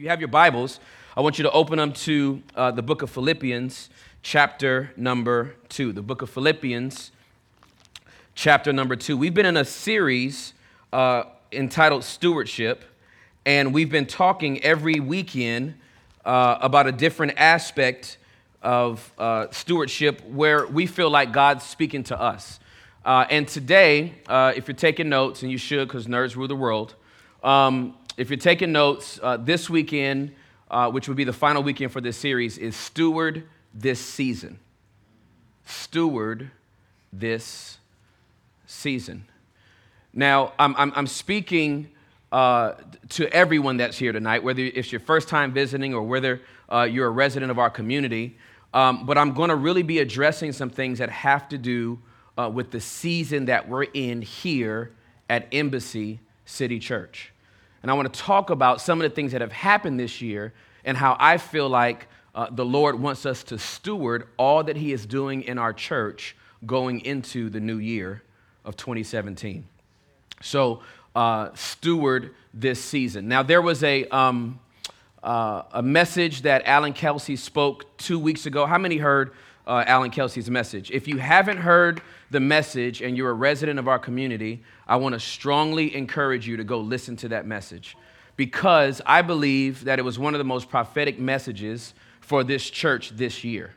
You have your Bibles, I want you to open them to uh, the book of Philippians, chapter number two. The book of Philippians, chapter number two. We've been in a series uh, entitled Stewardship, and we've been talking every weekend uh, about a different aspect of uh, stewardship where we feel like God's speaking to us. Uh, and today, uh, if you're taking notes, and you should because nerds rule the world, um, if you're taking notes, uh, this weekend, uh, which would be the final weekend for this series, is Steward This Season. Steward This Season. Now, I'm, I'm, I'm speaking uh, to everyone that's here tonight, whether it's your first time visiting or whether uh, you're a resident of our community. Um, but I'm going to really be addressing some things that have to do uh, with the season that we're in here at Embassy City Church. And I want to talk about some of the things that have happened this year and how I feel like uh, the Lord wants us to steward all that He is doing in our church going into the new year of 2017. So, uh, steward this season. Now, there was a, um, uh, a message that Alan Kelsey spoke two weeks ago. How many heard uh, Alan Kelsey's message? If you haven't heard the message and you're a resident of our community, I want to strongly encourage you to go listen to that message because I believe that it was one of the most prophetic messages for this church this year.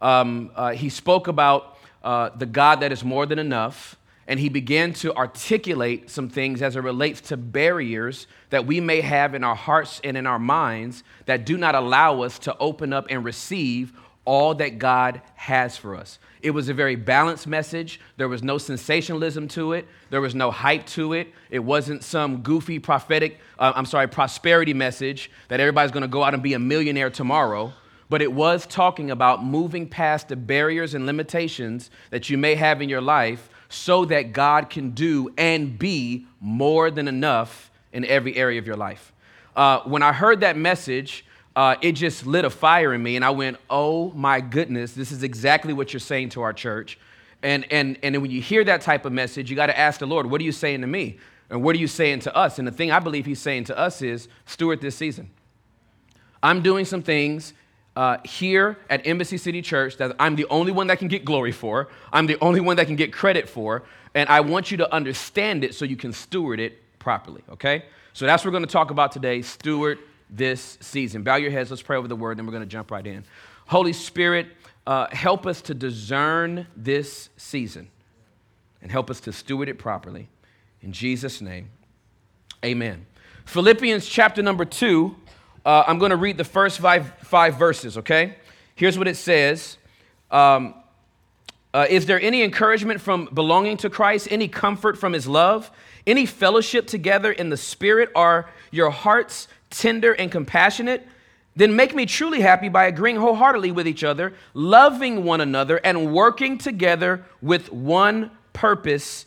Um, uh, he spoke about uh, the God that is more than enough, and he began to articulate some things as it relates to barriers that we may have in our hearts and in our minds that do not allow us to open up and receive all that God has for us. It was a very balanced message. There was no sensationalism to it. There was no hype to it. It wasn't some goofy prophetic, uh, I'm sorry, prosperity message that everybody's going to go out and be a millionaire tomorrow. But it was talking about moving past the barriers and limitations that you may have in your life so that God can do and be more than enough in every area of your life. Uh, when I heard that message, uh, it just lit a fire in me. And I went, oh my goodness, this is exactly what you're saying to our church. And, and, and when you hear that type of message, you got to ask the Lord, what are you saying to me? And what are you saying to us? And the thing I believe he's saying to us is, steward this season. I'm doing some things uh, here at Embassy City Church that I'm the only one that can get glory for. I'm the only one that can get credit for. And I want you to understand it so you can steward it properly, okay? So that's what we're going to talk about today steward this season. Bow your heads, let's pray over the word, then we're going to jump right in. Holy Spirit, uh, help us to discern this season and help us to steward it properly. In Jesus' name, amen. Philippians chapter number two, uh, I'm going to read the first five, five verses, okay? Here's what it says. Um, uh, is there any encouragement from belonging to Christ? Any comfort from his love? Any fellowship together in the Spirit? Are your hearts tender, and compassionate, then make me truly happy by agreeing wholeheartedly with each other, loving one another, and working together with one purpose,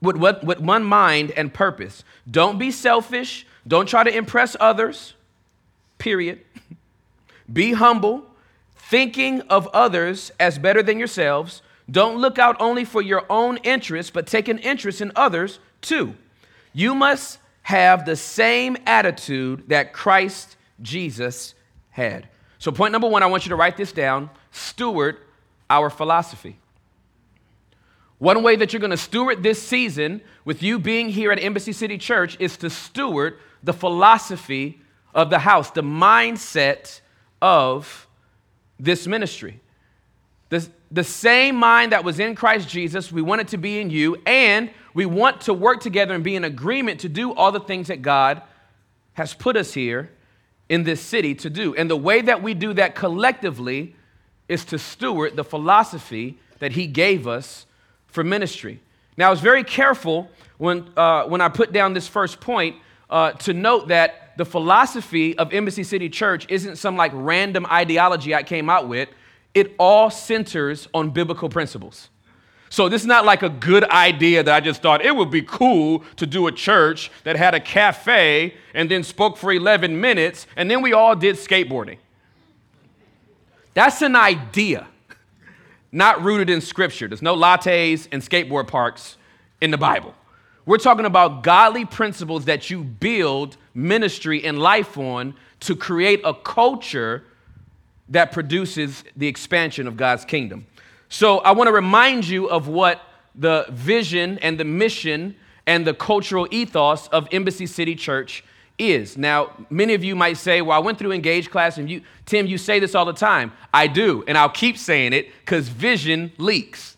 with, with, with one mind and purpose. Don't be selfish. Don't try to impress others, period. be humble, thinking of others as better than yourselves. Don't look out only for your own interests, but take an interest in others too. You must have the same attitude that Christ Jesus had. So, point number one, I want you to write this down steward our philosophy. One way that you're going to steward this season with you being here at Embassy City Church is to steward the philosophy of the house, the mindset of this ministry. The, the same mind that was in Christ Jesus, we want it to be in you, and we want to work together and be in agreement to do all the things that God has put us here in this city to do. And the way that we do that collectively is to steward the philosophy that He gave us for ministry. Now, I was very careful when, uh, when I put down this first point uh, to note that the philosophy of Embassy City Church isn't some like random ideology I came out with. It all centers on biblical principles. So this is not like a good idea that I just thought it would be cool to do a church that had a cafe and then spoke for 11 minutes and then we all did skateboarding. That's an idea, not rooted in scripture. There's no lattes and skateboard parks in the Bible. We're talking about godly principles that you build ministry and life on to create a culture that produces the expansion of God's kingdom. So I want to remind you of what the vision and the mission and the cultural ethos of Embassy City Church is. Now, many of you might say, Well, I went through Engage class, and you, Tim, you say this all the time. I do, and I'll keep saying it because vision leaks.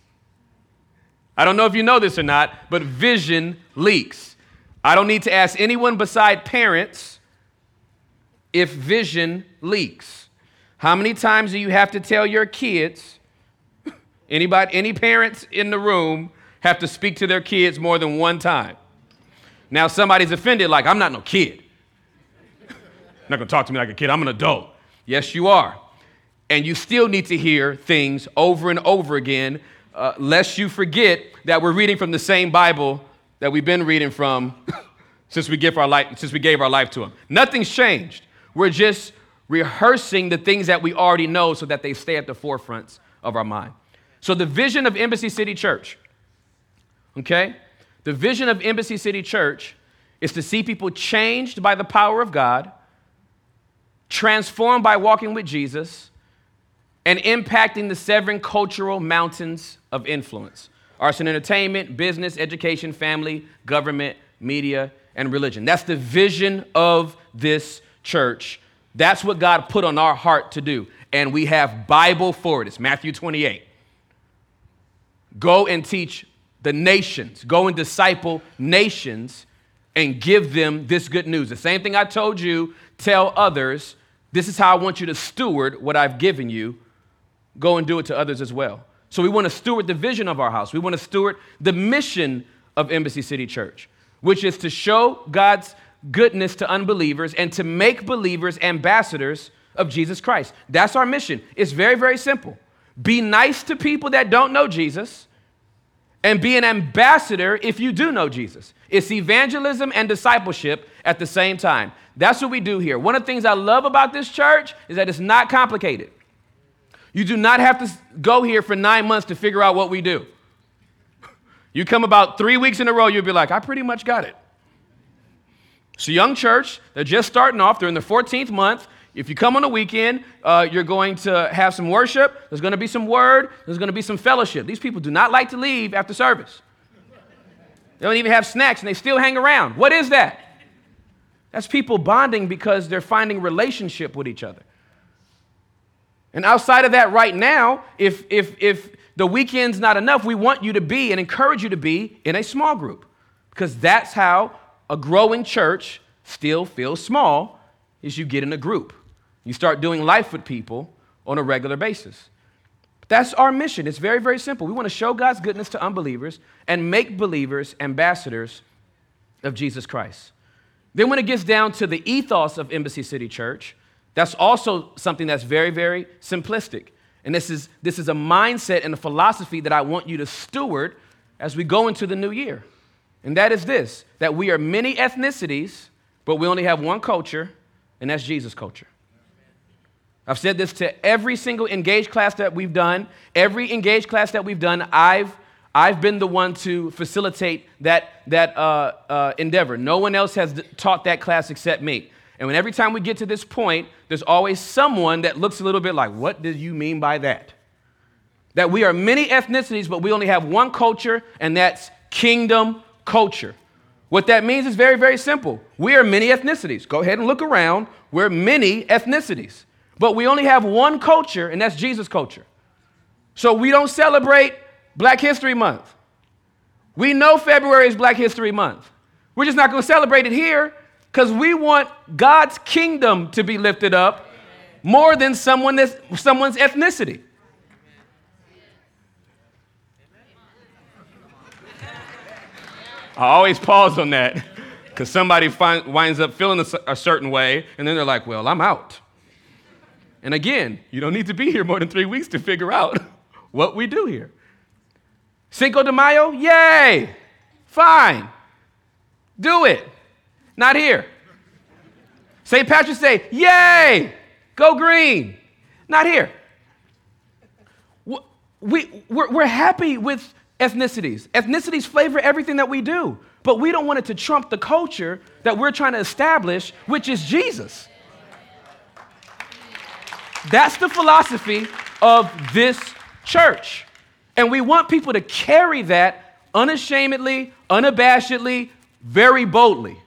I don't know if you know this or not, but vision leaks. I don't need to ask anyone beside parents if vision leaks. How many times do you have to tell your kids? Anybody, any parents in the room have to speak to their kids more than one time? Now somebody's offended, like, I'm not no kid. not gonna talk to me like a kid, I'm an adult. Yes, you are. And you still need to hear things over and over again, uh, lest you forget that we're reading from the same Bible that we've been reading from since we, give our life, since we gave our life to Him. Nothing's changed. We're just rehearsing the things that we already know so that they stay at the forefronts of our mind. So, the vision of Embassy City Church, okay? The vision of Embassy City Church is to see people changed by the power of God, transformed by walking with Jesus, and impacting the seven cultural mountains of influence arts and entertainment, business, education, family, government, media, and religion. That's the vision of this church. That's what God put on our heart to do. And we have Bible for it. It's Matthew 28. Go and teach the nations, go and disciple nations and give them this good news. The same thing I told you, tell others. This is how I want you to steward what I've given you. Go and do it to others as well. So we want to steward the vision of our house. We want to steward the mission of Embassy City Church, which is to show God's goodness to unbelievers and to make believers ambassadors of Jesus Christ. That's our mission. It's very, very simple. Be nice to people that don't know Jesus and be an ambassador if you do know Jesus. It's evangelism and discipleship at the same time. That's what we do here. One of the things I love about this church is that it's not complicated. You do not have to go here for nine months to figure out what we do. You come about three weeks in a row, you'll be like, I pretty much got it. It's a young church. They're just starting off. They're in the 14th month. If you come on a weekend, uh, you're going to have some worship. There's going to be some word. There's going to be some fellowship. These people do not like to leave after service. They don't even have snacks and they still hang around. What is that? That's people bonding because they're finding relationship with each other. And outside of that, right now, if, if, if the weekend's not enough, we want you to be and encourage you to be in a small group because that's how a growing church still feels small is you get in a group. You start doing life with people on a regular basis. That's our mission. It's very, very simple. We want to show God's goodness to unbelievers and make believers ambassadors of Jesus Christ. Then, when it gets down to the ethos of Embassy City Church, that's also something that's very, very simplistic. And this is, this is a mindset and a philosophy that I want you to steward as we go into the new year. And that is this that we are many ethnicities, but we only have one culture, and that's Jesus' culture. I've said this to every single engaged class that we've done. Every engaged class that we've done, I've, I've been the one to facilitate that, that uh, uh, endeavor. No one else has taught that class except me. And when every time we get to this point, there's always someone that looks a little bit like, what do you mean by that? That we are many ethnicities, but we only have one culture, and that's kingdom culture. What that means is very, very simple. We are many ethnicities. Go ahead and look around. We're many ethnicities. But we only have one culture, and that's Jesus' culture. So we don't celebrate Black History Month. We know February is Black History Month. We're just not going to celebrate it here because we want God's kingdom to be lifted up more than someone that's, someone's ethnicity. I always pause on that because somebody find, winds up feeling a, a certain way, and then they're like, well, I'm out. And again, you don't need to be here more than three weeks to figure out what we do here. Cinco de Mayo, yay, fine, do it. Not here. St. Patrick's Day, yay, go green. Not here. We, we're, we're happy with ethnicities. Ethnicities flavor everything that we do. but we don't want it to trump the culture that we're trying to establish, which is Jesus. That's the philosophy of this church. And we want people to carry that unashamedly, unabashedly, very boldly.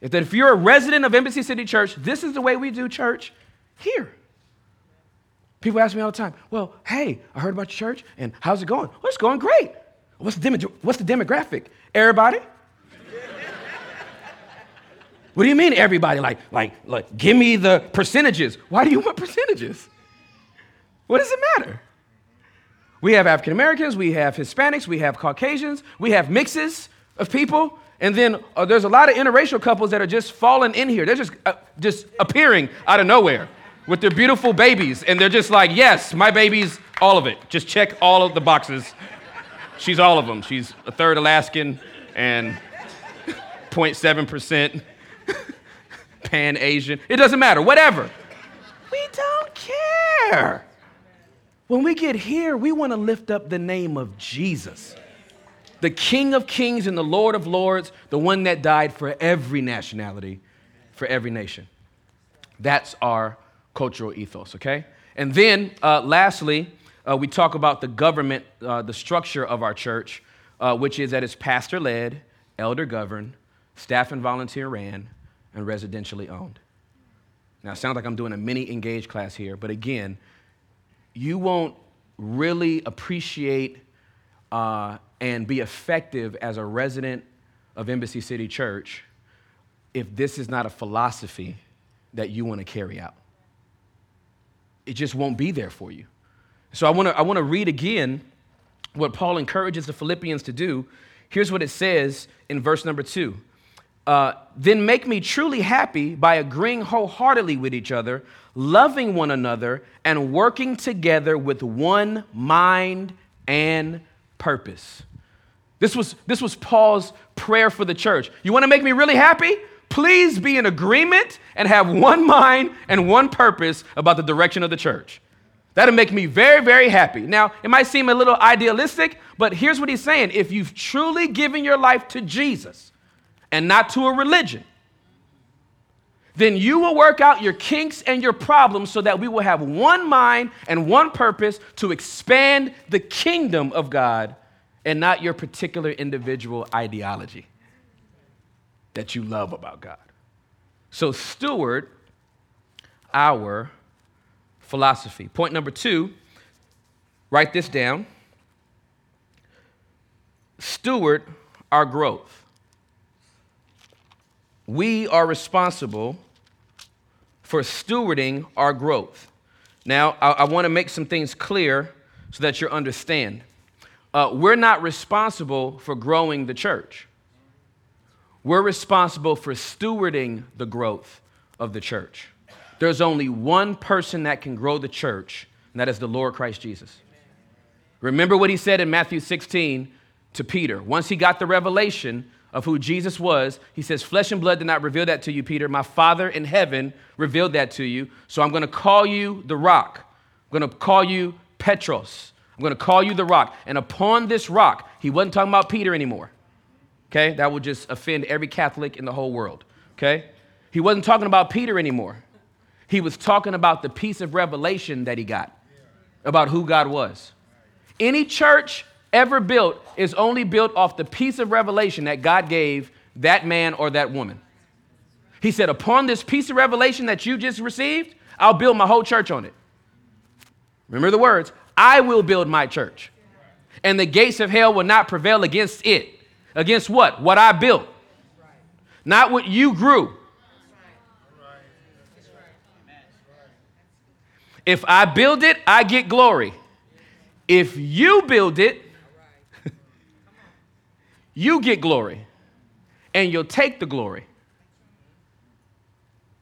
If, you're a resident of Embassy City Church, this is the way we do church here. People ask me all the time, well, hey, I heard about your church, and how's it going? Well, it's going great. What's the, demo- what's the demographic? Everybody? What do you mean, everybody? Like, like, like, give me the percentages. Why do you want percentages? What does it matter? We have African Americans, we have Hispanics, we have Caucasians, we have mixes of people. And then uh, there's a lot of interracial couples that are just falling in here. They're just, uh, just appearing out of nowhere with their beautiful babies. And they're just like, yes, my baby's all of it. Just check all of the boxes. She's all of them. She's a third Alaskan and 0.7% Pan Asian. It doesn't matter, whatever. We don't care. When we get here, we want to lift up the name of Jesus, the King of Kings and the Lord of Lords, the one that died for every nationality, for every nation. That's our cultural ethos, okay? And then, uh, lastly, uh, we talk about the government, uh, the structure of our church, uh, which is that it's pastor led, elder governed, staff and volunteer ran, and residentially owned. Now, it sounds like I'm doing a mini engaged class here, but again, you won't really appreciate uh, and be effective as a resident of Embassy City Church if this is not a philosophy that you want to carry out. It just won't be there for you. So I want to I want to read again what Paul encourages the Philippians to do. Here's what it says in verse number two. Uh, then make me truly happy by agreeing wholeheartedly with each other, loving one another, and working together with one mind and purpose. This was, this was Paul's prayer for the church. You want to make me really happy? Please be in agreement and have one mind and one purpose about the direction of the church. That'll make me very, very happy. Now, it might seem a little idealistic, but here's what he's saying. If you've truly given your life to Jesus and not to a religion, then you will work out your kinks and your problems so that we will have one mind and one purpose to expand the kingdom of God and not your particular individual ideology that you love about God. So, steward our philosophy. Point number two, write this down. Steward our growth. We are responsible for stewarding our growth. Now, I, I want to make some things clear so that you understand. Uh, we're not responsible for growing the church. We're responsible for stewarding the growth of the church. There's only one person that can grow the church, and that is the Lord Christ Jesus. Remember what he said in Matthew 16 to Peter. Once he got the revelation of who Jesus was, he says, Flesh and blood did not reveal that to you, Peter. My Father in heaven revealed that to you. So I'm going to call you the rock. I'm going to call you Petros. I'm going to call you the rock. And upon this rock, he wasn't talking about Peter anymore. Okay? That would just offend every Catholic in the whole world. Okay? He wasn't talking about Peter anymore. He was talking about the piece of revelation that he got about who God was. Any church ever built is only built off the piece of revelation that God gave that man or that woman. He said, Upon this piece of revelation that you just received, I'll build my whole church on it. Remember the words I will build my church, and the gates of hell will not prevail against it. Against what? What I built, not what you grew. If I build it, I get glory. If you build it, you get glory. And you'll take the glory.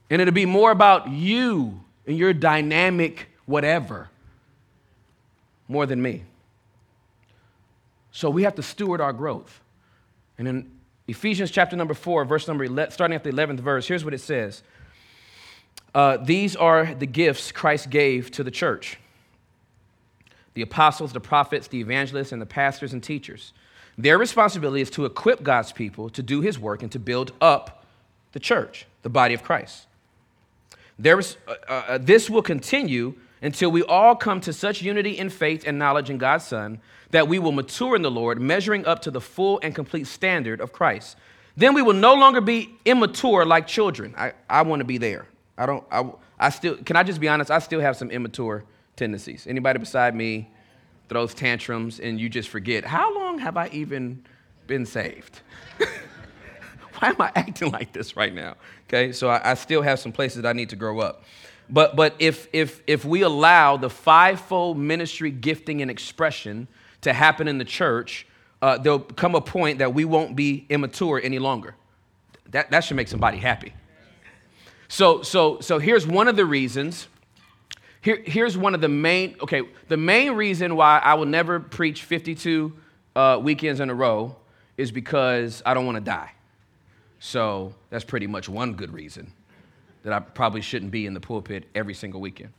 And it'll be more about you and your dynamic whatever more than me. So we have to steward our growth. And in Ephesians chapter number 4, verse number 11, starting at the 11th verse, here's what it says. Uh, these are the gifts Christ gave to the church the apostles, the prophets, the evangelists, and the pastors and teachers. Their responsibility is to equip God's people to do his work and to build up the church, the body of Christ. There is, uh, uh, this will continue until we all come to such unity in faith and knowledge in God's Son that we will mature in the Lord, measuring up to the full and complete standard of Christ. Then we will no longer be immature like children. I, I want to be there. I don't, I, I still, can I just be honest? I still have some immature tendencies. Anybody beside me throws tantrums and you just forget, how long have I even been saved? Why am I acting like this right now? Okay, so I, I still have some places I need to grow up. But, but if, if, if we allow the fivefold ministry gifting and expression to happen in the church, uh, there'll come a point that we won't be immature any longer. That, that should make somebody happy. So, so, so here's one of the reasons. Here, here's one of the main, okay, the main reason why I will never preach 52 uh, weekends in a row is because I don't want to die. So that's pretty much one good reason that I probably shouldn't be in the pulpit every single weekend.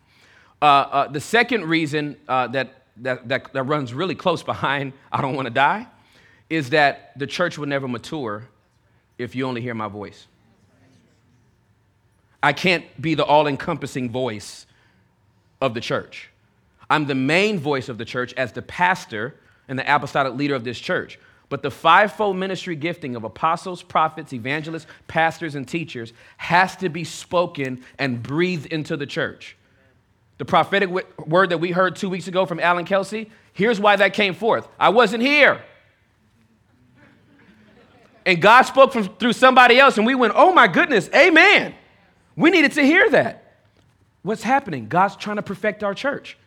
Uh, uh, the second reason uh, that, that, that, that runs really close behind I don't want to die is that the church will never mature if you only hear my voice. I can't be the all encompassing voice of the church. I'm the main voice of the church as the pastor and the apostolic leader of this church. But the fivefold ministry gifting of apostles, prophets, evangelists, pastors, and teachers has to be spoken and breathed into the church. The prophetic word that we heard two weeks ago from Alan Kelsey, here's why that came forth. I wasn't here. And God spoke from, through somebody else, and we went, oh my goodness, amen. We needed to hear that. What's happening? God's trying to perfect our church.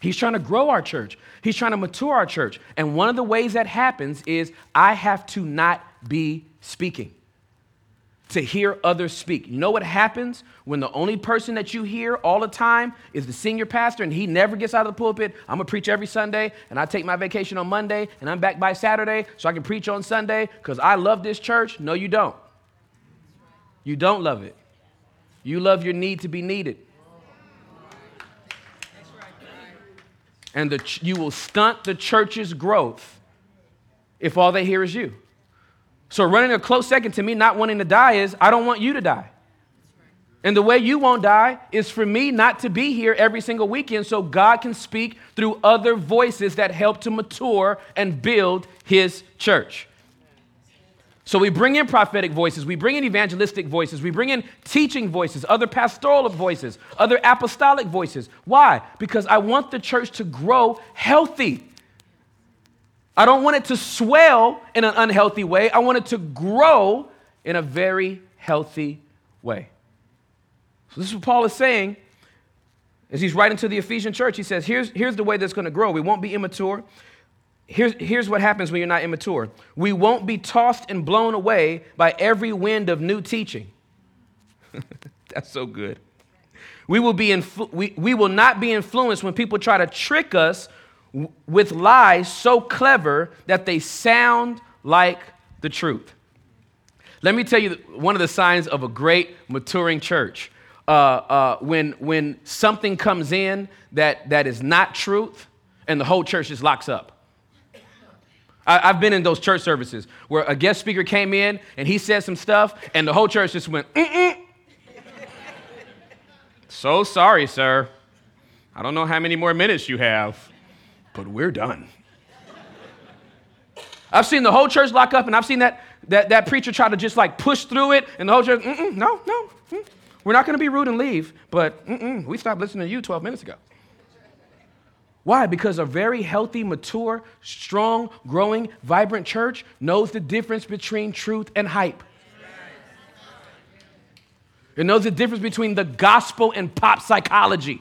He's trying to grow our church. He's trying to mature our church. And one of the ways that happens is I have to not be speaking, to hear others speak. You know what happens when the only person that you hear all the time is the senior pastor and he never gets out of the pulpit? I'm going to preach every Sunday and I take my vacation on Monday and I'm back by Saturday so I can preach on Sunday because I love this church. No, you don't. You don't love it. You love your need to be needed. And the, you will stunt the church's growth if all they hear is you. So, running a close second to me not wanting to die is I don't want you to die. And the way you won't die is for me not to be here every single weekend so God can speak through other voices that help to mature and build his church. So we bring in prophetic voices, we bring in evangelistic voices, we bring in teaching voices, other pastoral voices, other apostolic voices. Why? Because I want the church to grow healthy. I don't want it to swell in an unhealthy way. I want it to grow in a very healthy way. So this is what Paul is saying as he's writing to the Ephesian church. He says, here's, here's the way that's going to grow. We won't be immature. Here's, here's what happens when you're not immature we won't be tossed and blown away by every wind of new teaching. That's so good. We will, be influ- we, we will not be influenced when people try to trick us w- with lies so clever that they sound like the truth. Let me tell you one of the signs of a great maturing church. Uh, uh, when, when something comes in that, that is not truth and the whole church just locks up. I, have been in those church services where a guest speaker came in and he said some stuff, and the whole church just went, Mm-mm. so sorry, sir. I don't know how many more minutes you have, but we're done. I've seen the whole church lock up, and I've seen that, that, that preacher try to just like push through it, and the whole church, no, no, mm. we're not going to be rude and leave, but we stopped listening to you 12 minutes ago. Why? Because a very healthy, mature, strong, growing, vibrant church knows the difference between truth and hype. It knows the difference between the gospel and pop psychology.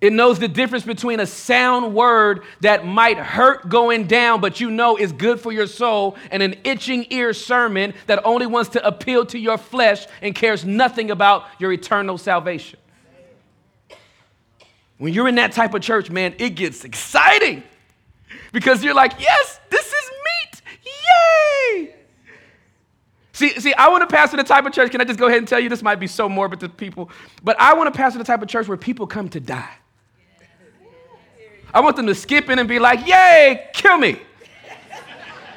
It knows the difference between a sound word that might hurt going down, but you know is good for your soul, and an itching ear sermon that only wants to appeal to your flesh and cares nothing about your eternal salvation. When you're in that type of church, man, it gets exciting because you're like, yes, this is meat. Yay! See, see, I want to pastor the type of church. Can I just go ahead and tell you this might be so morbid to people, but I want to pastor the type of church where people come to die. I want them to skip in and be like, Yay, kill me.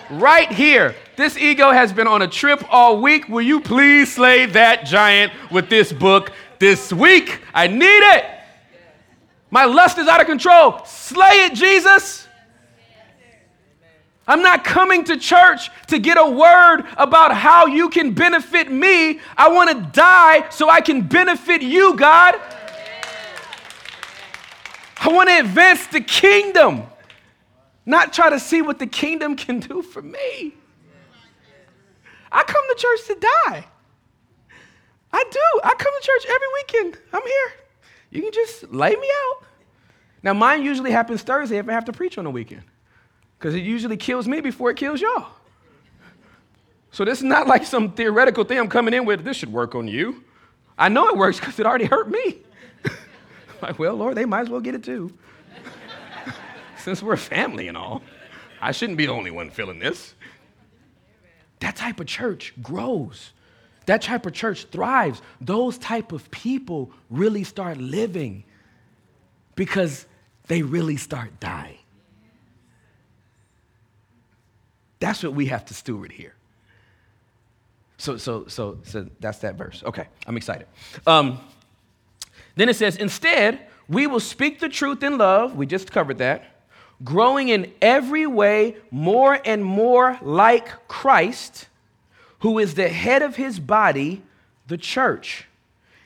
right here. This ego has been on a trip all week. Will you please slay that giant with this book this week? I need it. My lust is out of control. Slay it, Jesus. I'm not coming to church to get a word about how you can benefit me. I want to die so I can benefit you, God. I want to advance the kingdom, not try to see what the kingdom can do for me. I come to church to die. I do. I come to church every weekend. I'm here. You can just lay me out. Now, mine usually happens Thursday if I have to preach on the weekend because it usually kills me before it kills y'all. So this is not like some theoretical thing I'm coming in with. This should work on you. I know it works because it already hurt me. like, well, Lord, they might as well get it too. Since we're a family and all, I shouldn't be the only one feeling this. That type of church grows. That type of church thrives. Those type of people really start living because they really start dying. That's what we have to steward here. So, so, so, so that's that verse. Okay, I'm excited. Um, then it says, instead, we will speak the truth in love. We just covered that. Growing in every way more and more like Christ, who is the head of his body, the church.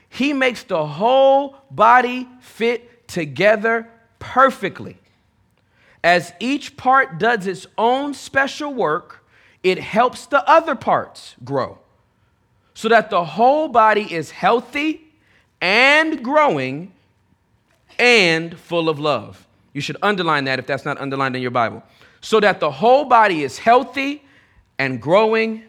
He makes the whole body fit together perfectly. As each part does its own special work, it helps the other parts grow so that the whole body is healthy and growing and full of love. You should underline that if that's not underlined in your Bible. So that the whole body is healthy and growing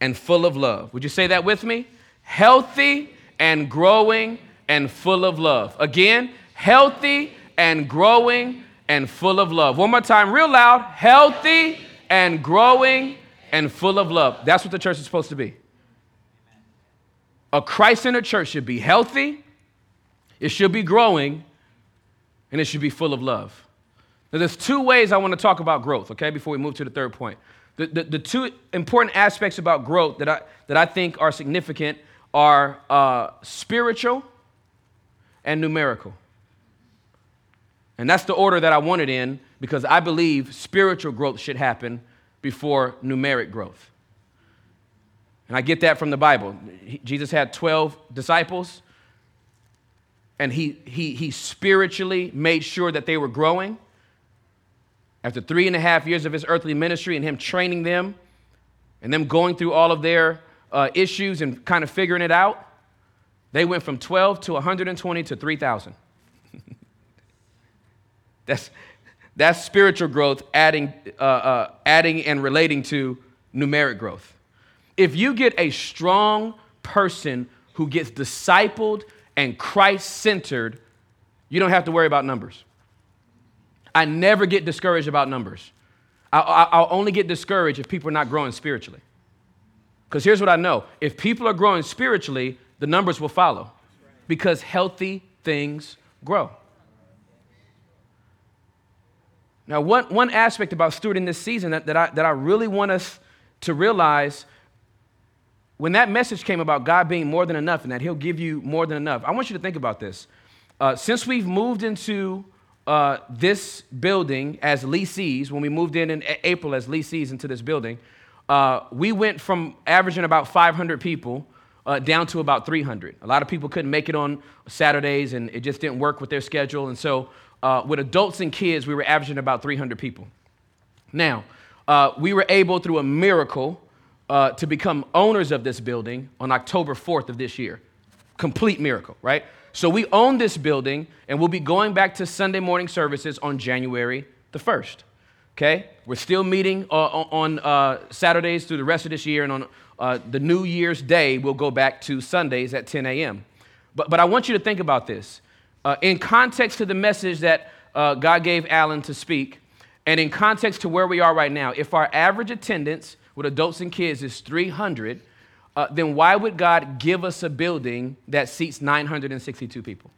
and full of love. Would you say that with me? Healthy and growing and full of love. Again, healthy and growing and full of love. One more time, real loud healthy and growing and full of love. That's what the church is supposed to be. A Christ centered church should be healthy, it should be growing, and it should be full of love. Now, there's two ways I want to talk about growth, okay, before we move to the third point. The, the, the two important aspects about growth that I, that I think are significant are uh, spiritual and numerical. And that's the order that I wanted in because I believe spiritual growth should happen before numeric growth. And I get that from the Bible. Jesus had 12 disciples, and he, he, he spiritually made sure that they were growing. After three and a half years of his earthly ministry and him training them and them going through all of their uh, issues and kind of figuring it out, they went from 12 to 120 to 3,000. That's, that's spiritual growth adding, uh, uh, adding and relating to numeric growth. If you get a strong person who gets discipled and Christ centered, you don't have to worry about numbers. I never get discouraged about numbers. I'll, only get discouraged if people are not growing spiritually. Because here's what I know if people are growing spiritually, the numbers will follow because healthy things grow. Now, one, one aspect about stewarding this season that, that, I, that I really want us to realize when that message came about God being more than enough and that He'll give you more than enough, I want you to think about this. Uh, since we've moved into uh, this building as leasees, when we moved in in April as leasees into this building, uh, we went from averaging about 500 people uh, down to about 300. A lot of people couldn't make it on Saturdays and it just didn't work with their schedule. And so uh, with adults and kids, we were averaging about 300 people. Now, uh, we were able, through a miracle, uh, to become owners of this building on October 4th of this year. Complete miracle, right? So we own this building, and we'll be going back to Sunday morning services on January the 1st. Okay? We're still meeting uh, on uh, Saturdays through the rest of this year, and on uh, the New Year's Day, we'll go back to Sundays at 10 a.m. But, but I want you to think about this. Uh, in context to the message that uh, God gave Alan to speak, and in context to where we are right now, if our average attendance with adults and kids is 300, uh, then why would God give us a building that seats 962 people?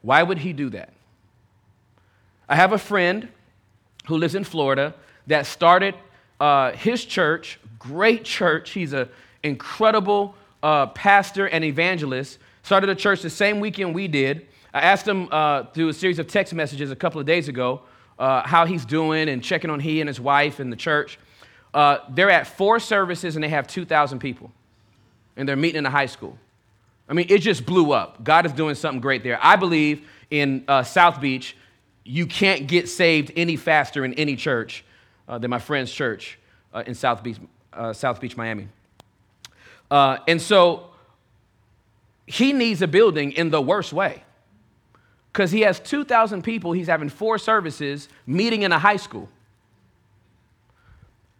Why would he do that? I have a friend who lives in Florida that started uh, his church, great church. He's an incredible uh, pastor and evangelist. Started a church the same weekend we did. I asked him uh, through a series of text messages a couple of days ago uh, how he's doing and checking on he and his wife and the church. Uh, they're at four services and they have 2,000 people, and they're meeting in a high school. I mean, it just blew up. God is doing something great there. I believe in uh, South Beach, you can't get saved any faster in any church uh, than my friend's church uh, in South Beach, uh, South Beach, Miami. Uh, and so he needs a building in the worst way because he has 2,000 people. He's having four services meeting in a high school.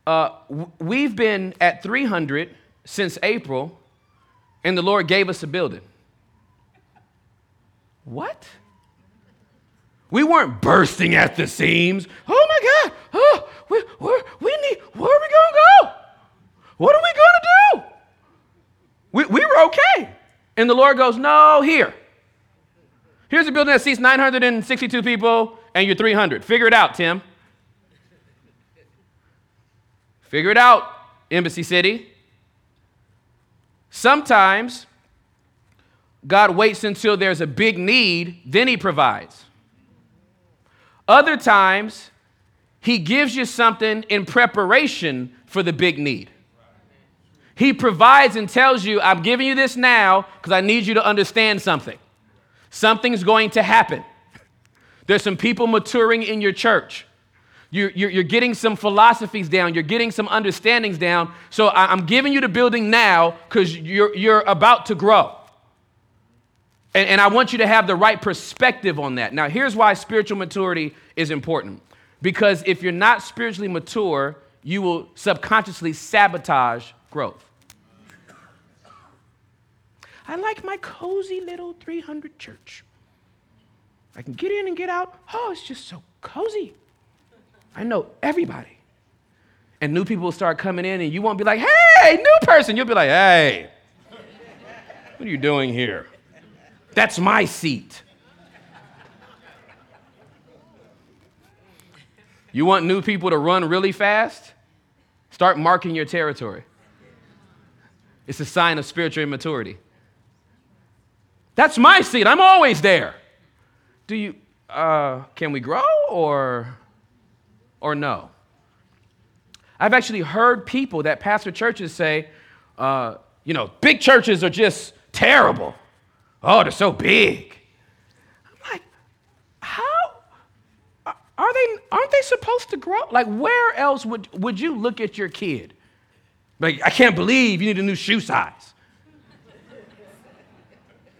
Uh, we've been at 300 since April, and the Lord gave us a building. What? We weren't bursting at the seams. Oh my God, oh, we, we need, where are we going to go? What are we going to do? We, we were okay. And the Lord goes, No, here. Here's a building that seats 962 people, and you're 300. Figure it out, Tim. Figure it out, Embassy City. Sometimes God waits until there's a big need, then He provides. Other times, He gives you something in preparation for the big need. He provides and tells you, I'm giving you this now because I need you to understand something. Something's going to happen. There's some people maturing in your church. You're, you're, you're, getting some philosophies down. You're getting some understandings down. So I'm giving you the building now because you're, you're about to grow. And, and I want you to have the right perspective on that. Now, here's why spiritual maturity is important. Because if you're not spiritually mature, you will subconsciously sabotage growth. I like my cozy little 300 church. I can get in and get out. Oh, it's just so cozy. I know everybody. And new people will start coming in, and you won't be like, hey, new person. You'll be like, hey, what are you doing here? That's my seat. You want new people to run really fast? Start marking your territory. It's a sign of spiritual immaturity. That's my seat. I'm always there. Do you, uh, can we grow or, or no? I've actually heard people that pastor churches say, uh, you know, big churches are just terrible. Oh, they're so big. I'm like, how are they? Aren't they supposed to grow? Like, where else would, would you look at your kid? Like, I can't believe you need a new shoe size.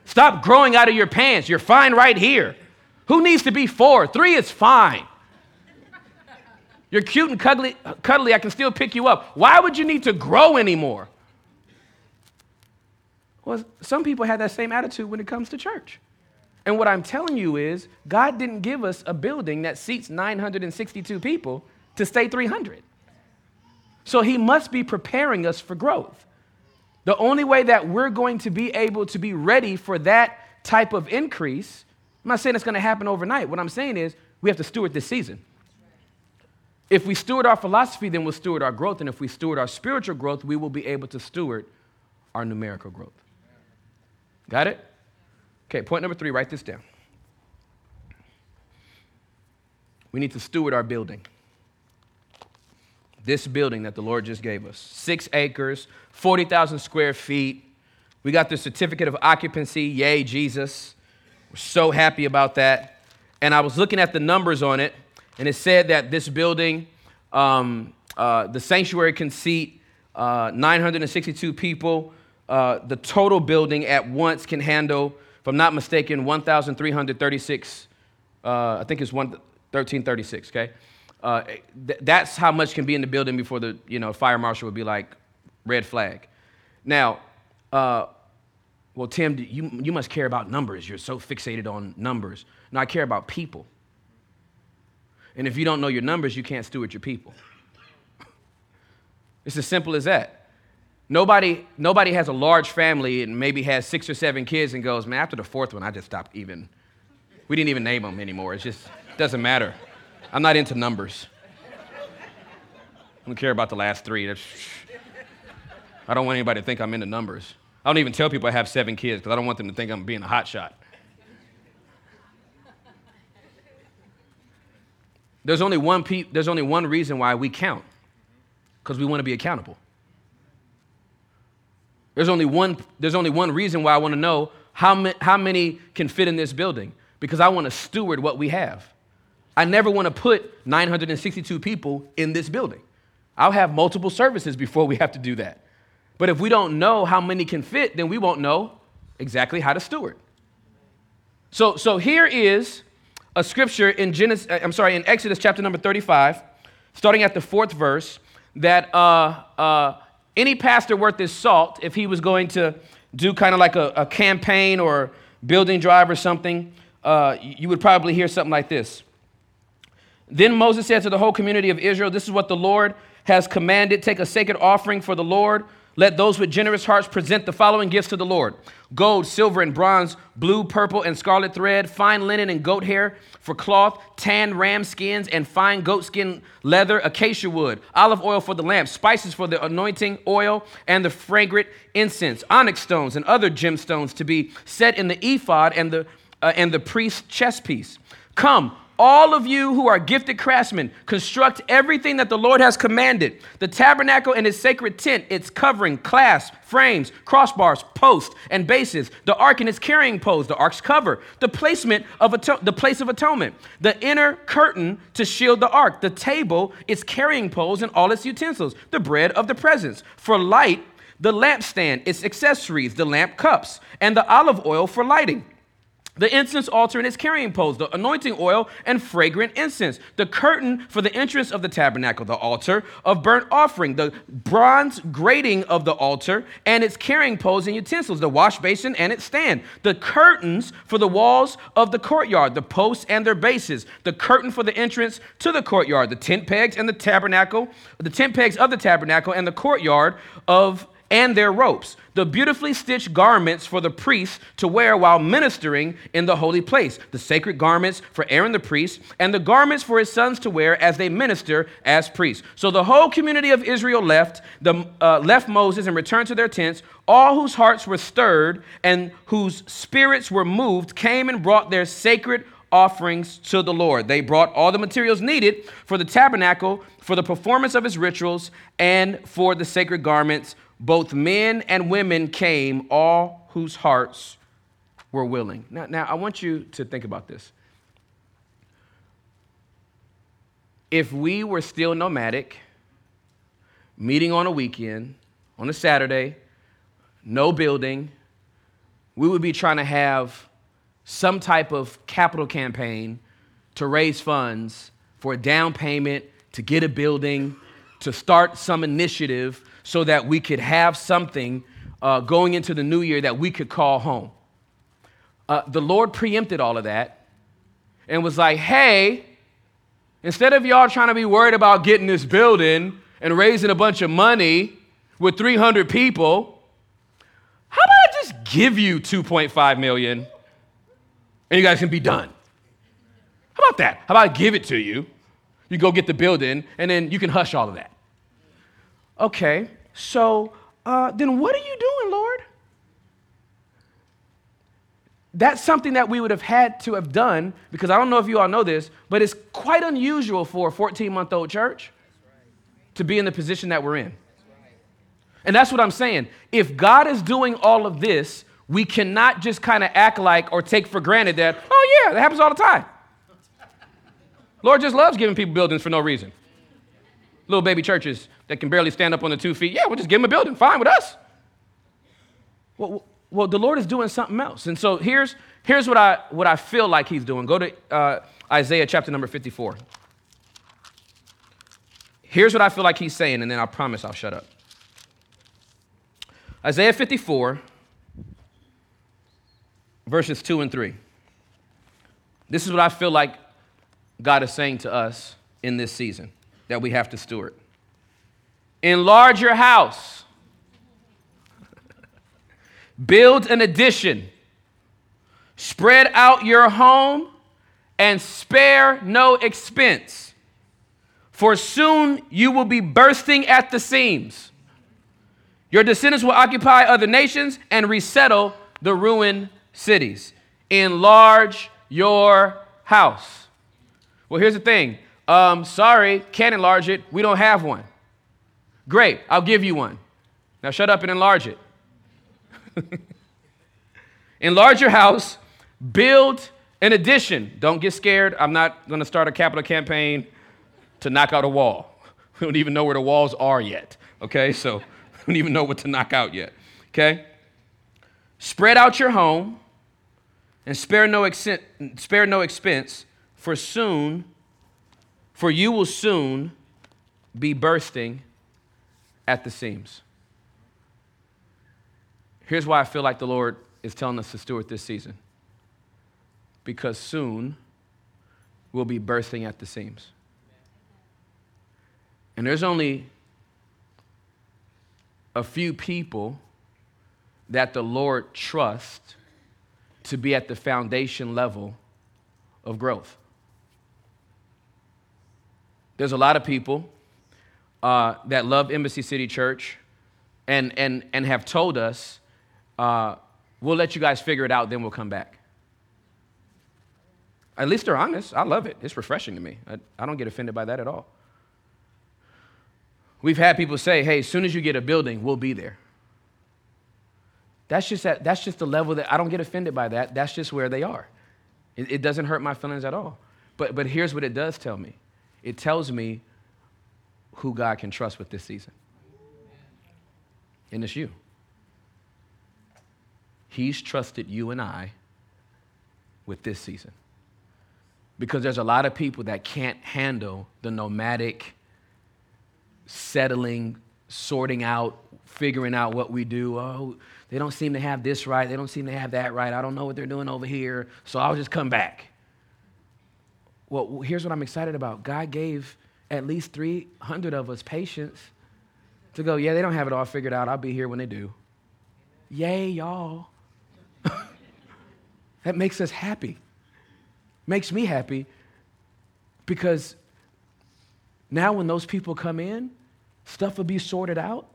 Stop growing out of your pants. You're fine right here. Who needs to be four? Three is fine. You're cute and cuddly, cuddly. I can still pick you up. Why would you need to grow anymore? Well, some people have that same attitude when it comes to church. And what I'm telling you is, God didn't give us a building that seats 962 people to stay 300. So He must be preparing us for growth. The only way that we're going to be able to be ready for that type of increase, I'm not saying it's going to happen overnight. What I'm saying is, we have to steward this season. If we steward our philosophy, then we'll steward our growth. And if we steward our spiritual growth, we will be able to steward our numerical growth. Got it? Okay, point number three, write this down. We need to steward our building. This building that the Lord just gave us six acres, 40,000 square feet. We got the certificate of occupancy. Yay, Jesus. We're so happy about that. And I was looking at the numbers on it, and it said that this building, um, uh, the sanctuary can seat uh, 962 people. Uh, the total building at once can handle, if I'm not mistaken, 1,336. Uh, I think it's 1336, okay? Uh, th- that's how much can be in the building before the you know, fire marshal would be like, red flag. Now, uh, well, Tim, you, you must care about numbers. You're so fixated on numbers. No, I care about people. And if you don't know your numbers, you can't steward your people. It's as simple as that. Nobody, nobody has a large family and maybe has six or seven kids and goes, man, after the fourth one, I just stopped even We didn't even name them anymore. It just doesn't matter. I'm not into numbers. I don't care about the last three. That's, I don't want anybody to think I'm into numbers. I don't even tell people I have seven kids because I don't want them to think I'm being a hotshot. There's only one pe- there's only one reason why we count. Because we want to be accountable. There's only one there's only one reason why I want to know how, ma- how many can fit in this building because I want to steward what we have. I never want to put 962 people in this building. I'll have multiple services before we have to do that. But if we don't know how many can fit, then we won't know exactly how to steward. So, so here is a scripture in Genesis, uh, I'm sorry, in Exodus chapter number 35, starting at the fourth verse, that uh, uh, any pastor worth his salt, if he was going to do kind of like a, a, campaign or building drive or something, uh, you would probably hear something like this. Then Moses said to the whole community of Israel, This is what the Lord has commanded take a sacred offering for the Lord let those with generous hearts present the following gifts to the Lord gold, silver, and bronze, blue, purple, and scarlet thread, fine linen and goat hair for cloth, tan ram skins, and fine goatskin leather, acacia wood, olive oil for the lamp, spices for the anointing oil, and the fragrant incense, onyx stones, and other gemstones to be set in the ephod and the, uh, and the priest's chest piece. Come, all of you who are gifted craftsmen, construct everything that the Lord has commanded. The tabernacle and its sacred tent, its covering, clasps, frames, crossbars, posts, and bases, the ark and its carrying poles, the ark's cover, the placement of ato- the place of atonement, the inner curtain to shield the ark, the table, its carrying poles, and all its utensils, the bread of the presence, for light, the lampstand, its accessories, the lamp cups, and the olive oil for lighting the incense altar and its carrying poles, the anointing oil and fragrant incense, the curtain for the entrance of the tabernacle, the altar of burnt offering, the bronze grating of the altar and its carrying poles and utensils, the wash basin and its stand, the curtains for the walls of the courtyard, the posts and their bases, the curtain for the entrance to the courtyard, the tent pegs and the tabernacle, the tent pegs of the tabernacle and the courtyard of and their ropes, the beautifully stitched garments for the priests to wear while ministering in the holy place, the sacred garments for Aaron the priest, and the garments for his sons to wear as they minister as priests. So the whole community of Israel left, the, uh, left Moses and returned to their tents. All whose hearts were stirred and whose spirits were moved came and brought their sacred offerings to the Lord. They brought all the materials needed for the tabernacle, for the performance of his rituals, and for the sacred garments both men and women came, all whose hearts were willing. Now, now I want you to think about this. If we were still nomadic, meeting on a weekend, on a Saturday, no building, we would be trying to have some type of capital campaign to raise funds for a down payment, to get a building, to start some initiative so that we could have something uh, going into the new year that we could call home. Uh, the Lord preempted all of that and was like, hey, instead of y'all trying to be worried about getting this building and raising a bunch of money with 300 people, how about I just give you 2.5 million and you guys can be done? How about that? How about I give it to you? You go get the building and then you can hush all of that. Okay, so uh, then what are you doing, Lord? That's something that we would have had to have done because I don't know if you all know this, but it's quite unusual for a 14 month old church to be in the position that we're in. And that's what I'm saying. If God is doing all of this, we cannot just kind of act like or take for granted that, oh, yeah, that happens all the time. Lord just loves giving people buildings for no reason. Little baby churches that can barely stand up on the two feet, yeah, we'll just give them a building. Fine with us. Well, well the Lord is doing something else. And so here's, here's what, I, what I feel like He's doing. Go to uh, Isaiah chapter number 54. Here's what I feel like He's saying, and then I promise I'll shut up. Isaiah 54, verses 2 and 3. This is what I feel like God is saying to us in this season that we have to steward. Enlarge your house. Build an addition. Spread out your home and spare no expense, for soon you will be bursting at the seams. Your descendants will occupy other nations and resettle the ruined cities. Enlarge your house. Well, here's the thing. Um, sorry, can't enlarge it. We don't have one. Great, I'll give you one. Now shut up and enlarge it. enlarge your house, build an addition. Don't get scared. I'm not going to start a capital campaign to knock out a wall. We don't even know where the walls are yet. Okay, so we don't even know what to knock out yet. Okay? Spread out your home and spare no, spare no expense, for soon, for you will soon be bursting at the seams. Here's why I feel like the Lord is telling us to steward this season. Because soon we'll be bursting at the seams. And there's only a few people that the Lord trusts to be at the foundation level of growth. There's a lot of people uh, that love Embassy City Church and, and, and have told us, uh, we'll let you guys figure it out, then we'll come back. At least they're honest. I love it. It's refreshing to me. I, I don't get offended by that at all. We've had people say, hey, as soon as you get a building, we'll be there. That's just, that, that's just the level that I don't get offended by that. That's just where they are. It, it doesn't hurt my feelings at all. But, but here's what it does tell me it tells me who God can trust with this season. And it's you. He's trusted you and I with this season. Because there's a lot of people that can't handle the nomadic, settling, sorting out, figuring out what we do. Oh, they don't seem to have this right. They don't seem to have that right. I don't know what they're doing over here. So I'll just come back. Well, here's what I'm excited about God gave at least 300 of us patience to go, yeah, they don't have it all figured out. I'll be here when they do. Yay, y'all. that makes us happy. Makes me happy because now when those people come in, stuff will be sorted out.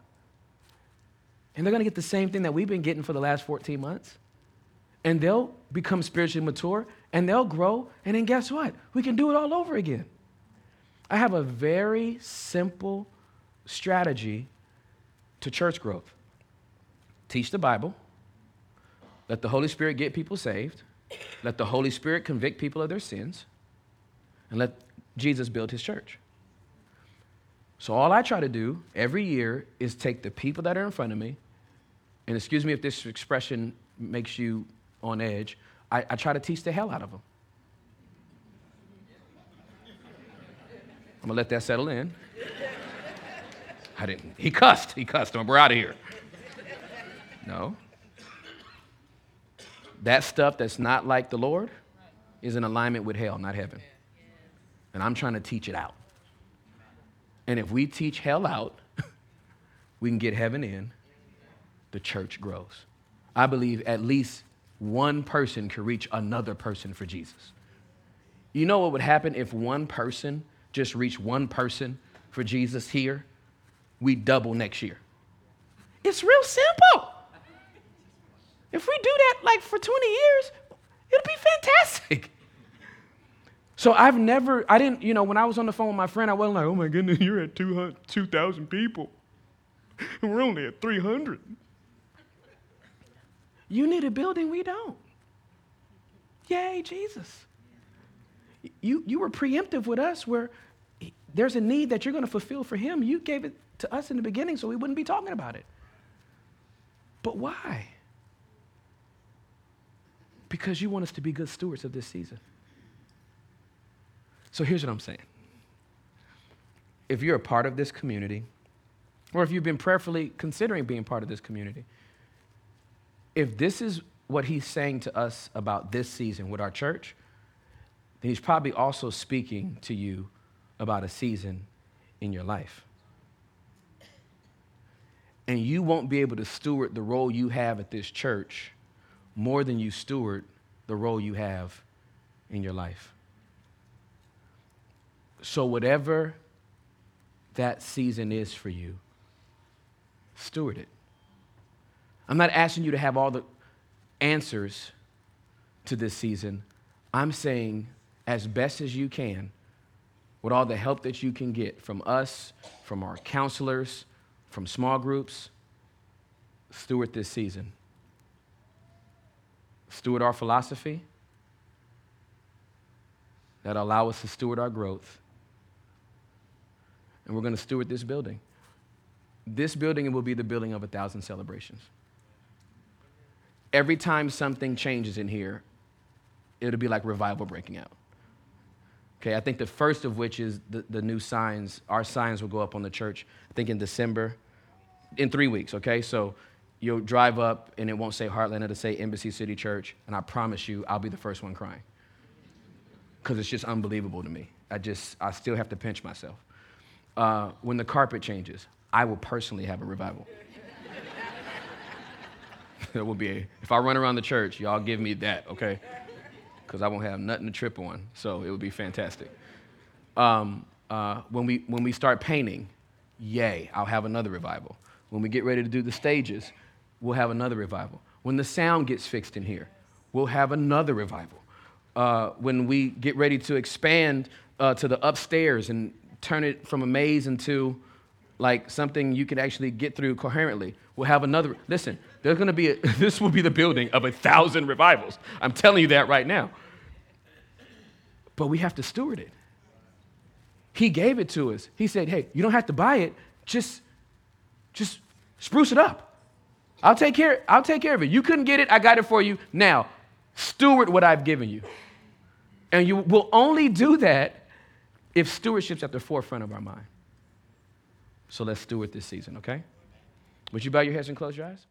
And they're going to get the same thing that we've been getting for the last 14 months. And they'll become spiritually mature and they'll grow. And then guess what? We can do it all over again. I have a very simple strategy to church growth teach the Bible, let the Holy Spirit get people saved, let the Holy Spirit convict people of their sins, and let Jesus build his church. So, all I try to do every year is take the people that are in front of me, and excuse me if this expression makes you on edge, I, I try to teach the hell out of them. I'm gonna let that settle in. I didn't. He cussed. He cussed. We're out of here. No. That stuff that's not like the Lord is in alignment with hell, not heaven. And I'm trying to teach it out. And if we teach hell out, we can get heaven in, the church grows. I believe at least one person could reach another person for Jesus. You know what would happen if one person just reached one person for Jesus here? We double next year. It's real simple. If we do that like for 20 years, it'll be fantastic. So I've never, I didn't, you know, when I was on the phone with my friend, I wasn't like, oh my goodness, you're at 2,000 people. And we're only at 300. You need a building, we don't. Yay, Jesus. You, you were preemptive with us where there's a need that you're going to fulfill for him. You gave it to us in the beginning so we wouldn't be talking about it. But why? Because you want us to be good stewards of this season. So here's what I'm saying. If you're a part of this community, or if you've been prayerfully considering being part of this community, if this is what he's saying to us about this season with our church, then he's probably also speaking to you about a season in your life. And you won't be able to steward the role you have at this church more than you steward the role you have in your life. So, whatever that season is for you, steward it. I'm not asking you to have all the answers to this season. I'm saying, as best as you can, with all the help that you can get from us, from our counselors, from small groups, steward this season. Steward our philosophy that allow us to steward our growth. And we're going to steward this building. This building will be the building of a thousand celebrations. Every time something changes in here, it'll be like revival breaking out. Okay, I think the first of which is the, the new signs. Our signs will go up on the church, I think in December, in three weeks, okay? So you'll drive up and it won't say Heartland, it'll say Embassy City Church, and I promise you, I'll be the first one crying. Because it's just unbelievable to me. I just, I still have to pinch myself. Uh, when the carpet changes, I will personally have a revival. it will be, if I run around the church, y'all give me that, okay? Because I won't have nothing to trip on, so it would be fantastic. Um, uh, when, we, when we start painting, yay, I'll have another revival. When we get ready to do the stages, we'll have another revival. When the sound gets fixed in here, we'll have another revival. Uh, when we get ready to expand uh, to the upstairs and turn it from a maze into like something you can actually get through coherently. We'll have another, listen, there's gonna be, a, this will be the building of a thousand revivals. I'm telling you that right now. But we have to steward it. He gave it to us. He said, hey, you don't have to buy it, just, just spruce it up. I'll take care, I'll take care of it. You couldn't get it, I got it for you. Now, steward what I've given you. And you will only do that if stewardship's at the forefront of our mind. So let's steward this season, okay? Would you bow your heads and close your eyes?